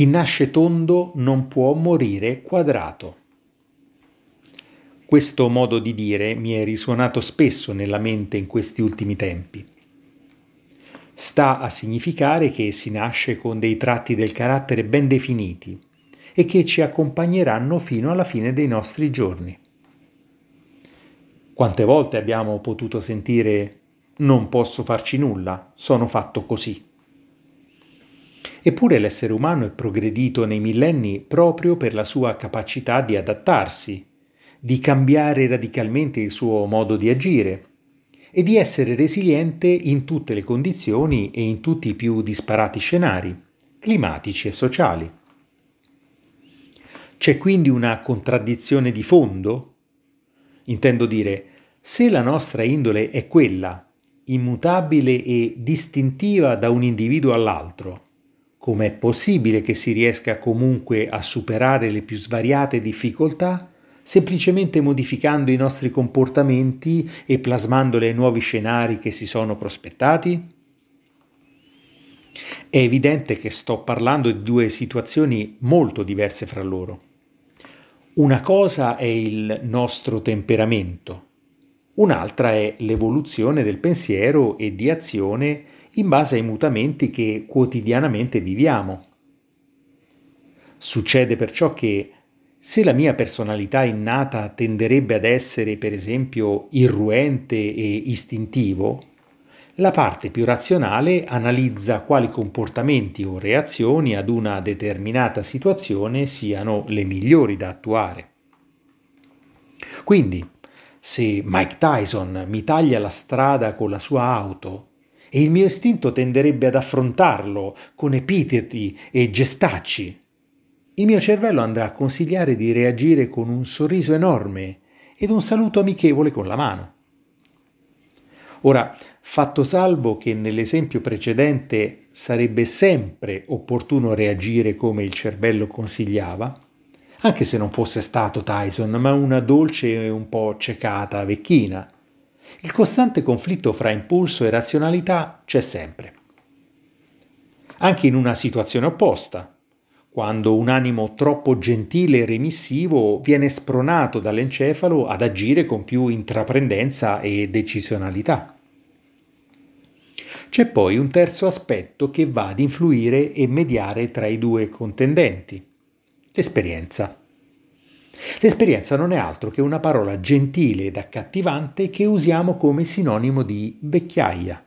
Chi nasce tondo non può morire quadrato. Questo modo di dire mi è risuonato spesso nella mente in questi ultimi tempi. Sta a significare che si nasce con dei tratti del carattere ben definiti e che ci accompagneranno fino alla fine dei nostri giorni. Quante volte abbiamo potuto sentire non posso farci nulla, sono fatto così. Eppure l'essere umano è progredito nei millenni proprio per la sua capacità di adattarsi, di cambiare radicalmente il suo modo di agire e di essere resiliente in tutte le condizioni e in tutti i più disparati scenari, climatici e sociali. C'è quindi una contraddizione di fondo? Intendo dire, se la nostra indole è quella, immutabile e distintiva da un individuo all'altro, com'è possibile che si riesca comunque a superare le più svariate difficoltà semplicemente modificando i nostri comportamenti e plasmandoli ai nuovi scenari che si sono prospettati? È evidente che sto parlando di due situazioni molto diverse fra loro. Una cosa è il nostro temperamento, un'altra è l'evoluzione del pensiero e di azione in base ai mutamenti che quotidianamente viviamo. Succede perciò che se la mia personalità innata tenderebbe ad essere, per esempio, irruente e istintivo, la parte più razionale analizza quali comportamenti o reazioni ad una determinata situazione siano le migliori da attuare. Quindi, se Mike Tyson mi taglia la strada con la sua auto e il mio istinto tenderebbe ad affrontarlo con epiteti e gestacci, il mio cervello andrà a consigliare di reagire con un sorriso enorme ed un saluto amichevole con la mano. Ora, fatto salvo che nell'esempio precedente sarebbe sempre opportuno reagire come il cervello consigliava, anche se non fosse stato Tyson, ma una dolce e un po' cecata vecchina, il costante conflitto fra impulso e razionalità c'è sempre. Anche in una situazione opposta, quando un animo troppo gentile e remissivo viene spronato dall'encefalo ad agire con più intraprendenza e decisionalità. C'è poi un terzo aspetto che va ad influire e mediare tra i due contendenti, l'esperienza. L'esperienza non è altro che una parola gentile ed accattivante che usiamo come sinonimo di vecchiaia.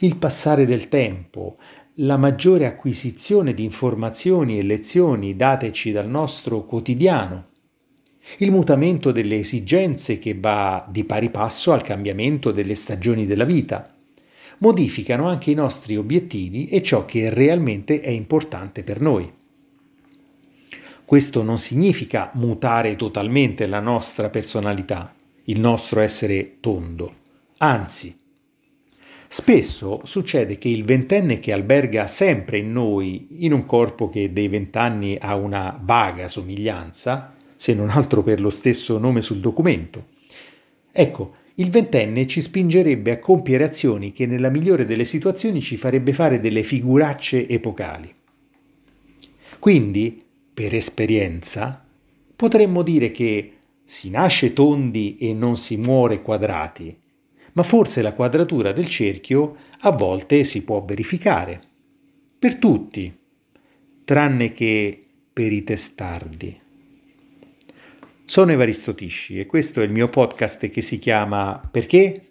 Il passare del tempo, la maggiore acquisizione di informazioni e lezioni dateci dal nostro quotidiano, il mutamento delle esigenze che va di pari passo al cambiamento delle stagioni della vita, modificano anche i nostri obiettivi e ciò che realmente è importante per noi. Questo non significa mutare totalmente la nostra personalità, il nostro essere tondo, anzi, Spesso succede che il ventenne che alberga sempre in noi, in un corpo che dei vent'anni ha una vaga somiglianza, se non altro per lo stesso nome sul documento. Ecco, il ventenne ci spingerebbe a compiere azioni che nella migliore delle situazioni ci farebbe fare delle figuracce epocali. Quindi, per esperienza, potremmo dire che si nasce tondi e non si muore quadrati, ma forse la quadratura del cerchio a volte si può verificare. Per tutti, tranne che per i testardi. Sono Evaristo Tisci e questo è il mio podcast che si chiama Perché?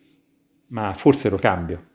Ma forse lo cambio.